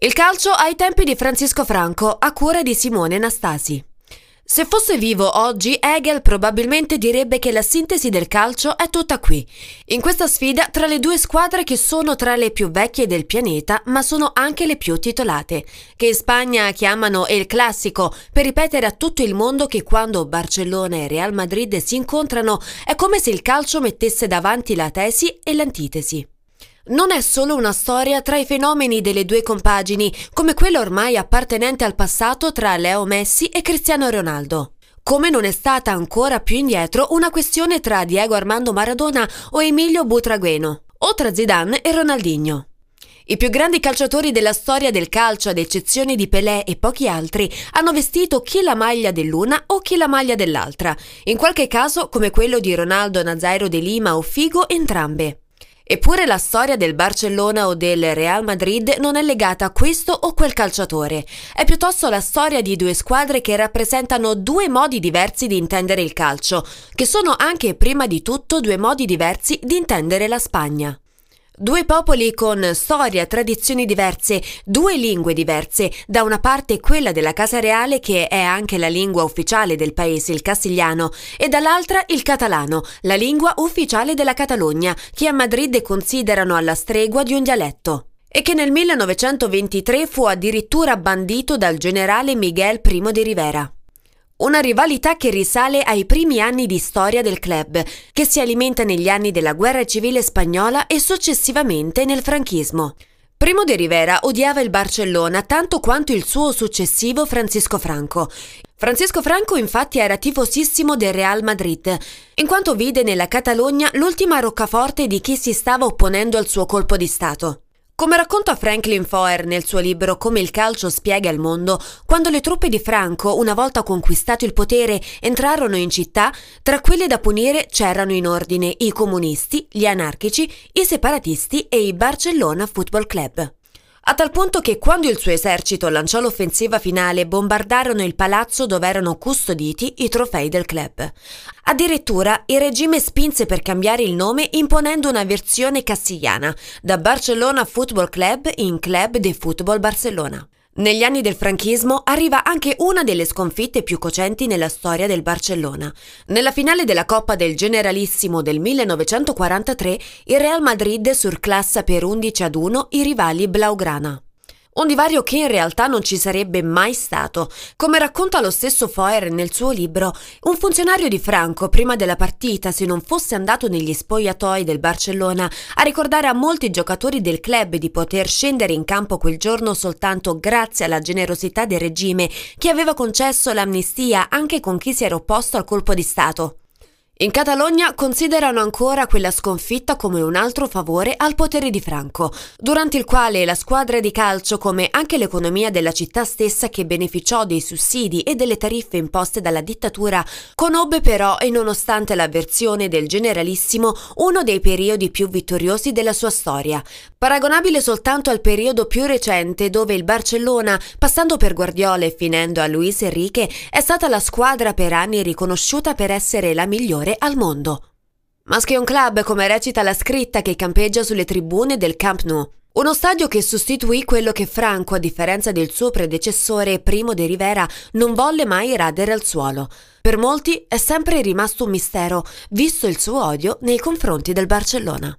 Il calcio ai tempi di Francisco Franco, a cura di Simone Nastasi. Se fosse vivo oggi, Hegel probabilmente direbbe che la sintesi del calcio è tutta qui, in questa sfida tra le due squadre che sono tra le più vecchie del pianeta, ma sono anche le più titolate, che in Spagna chiamano El Classico, per ripetere a tutto il mondo che quando Barcellona e Real Madrid si incontrano è come se il calcio mettesse davanti la tesi e l'antitesi non è solo una storia tra i fenomeni delle due compagini, come quella ormai appartenente al passato tra Leo Messi e Cristiano Ronaldo. Come non è stata ancora più indietro una questione tra Diego Armando Maradona o Emilio Butragueno, o tra Zidane e Ronaldinho. I più grandi calciatori della storia del calcio, ad eccezione di Pelé e pochi altri, hanno vestito chi la maglia dell'una o chi la maglia dell'altra, in qualche caso come quello di Ronaldo Nazairo de Lima o Figo entrambe. Eppure la storia del Barcellona o del Real Madrid non è legata a questo o quel calciatore, è piuttosto la storia di due squadre che rappresentano due modi diversi di intendere il calcio, che sono anche prima di tutto due modi diversi di intendere la Spagna. Due popoli con storia, tradizioni diverse, due lingue diverse, da una parte quella della Casa Reale che è anche la lingua ufficiale del paese, il castigliano, e dall'altra il catalano, la lingua ufficiale della Catalogna, che a Madrid considerano alla stregua di un dialetto e che nel 1923 fu addirittura bandito dal generale Miguel I de Rivera. Una rivalità che risale ai primi anni di storia del club, che si alimenta negli anni della guerra civile spagnola e successivamente nel franchismo. Primo de Rivera odiava il Barcellona tanto quanto il suo successivo Francisco Franco. Francisco Franco infatti era tifosissimo del Real Madrid, in quanto vide nella Catalogna l'ultima roccaforte di chi si stava opponendo al suo colpo di Stato. Come racconta Franklin Foer nel suo libro Come il calcio spiega il mondo, quando le truppe di Franco, una volta conquistato il potere, entrarono in città, tra quelle da punire c'erano in ordine i comunisti, gli anarchici, i separatisti e i Barcellona Football Club a tal punto che quando il suo esercito lanciò l'offensiva finale bombardarono il palazzo dove erano custoditi i trofei del club. Addirittura il regime spinse per cambiare il nome imponendo una versione castigliana, da Barcelona Football Club in Club de Football Barcelona. Negli anni del franchismo arriva anche una delle sconfitte più cocenti nella storia del Barcellona. Nella finale della Coppa del Generalissimo del 1943, il Real Madrid surclassa per 11 ad 1 i rivali Blaugrana. Un divario che in realtà non ci sarebbe mai stato. Come racconta lo stesso Foer nel suo libro, un funzionario di Franco prima della partita, se non fosse andato negli spogliatoi del Barcellona a ricordare a molti giocatori del club di poter scendere in campo quel giorno soltanto grazie alla generosità del regime che aveva concesso l'amnistia anche con chi si era opposto al colpo di Stato. In Catalogna considerano ancora quella sconfitta come un altro favore al potere di Franco, durante il quale la squadra di calcio, come anche l'economia della città stessa che beneficiò dei sussidi e delle tariffe imposte dalla dittatura, conobbe però, e nonostante l'avversione del generalissimo, uno dei periodi più vittoriosi della sua storia, paragonabile soltanto al periodo più recente dove il Barcellona, passando per Guardiola e finendo a Luis Enrique, è stata la squadra per anni riconosciuta per essere la migliore migliore al mondo. Maschio Club, come recita la scritta che campeggia sulle tribune del Camp Nou. Uno stadio che sostituì quello che Franco, a differenza del suo predecessore Primo de Rivera, non volle mai radere al suolo. Per molti è sempre rimasto un mistero, visto il suo odio nei confronti del Barcellona.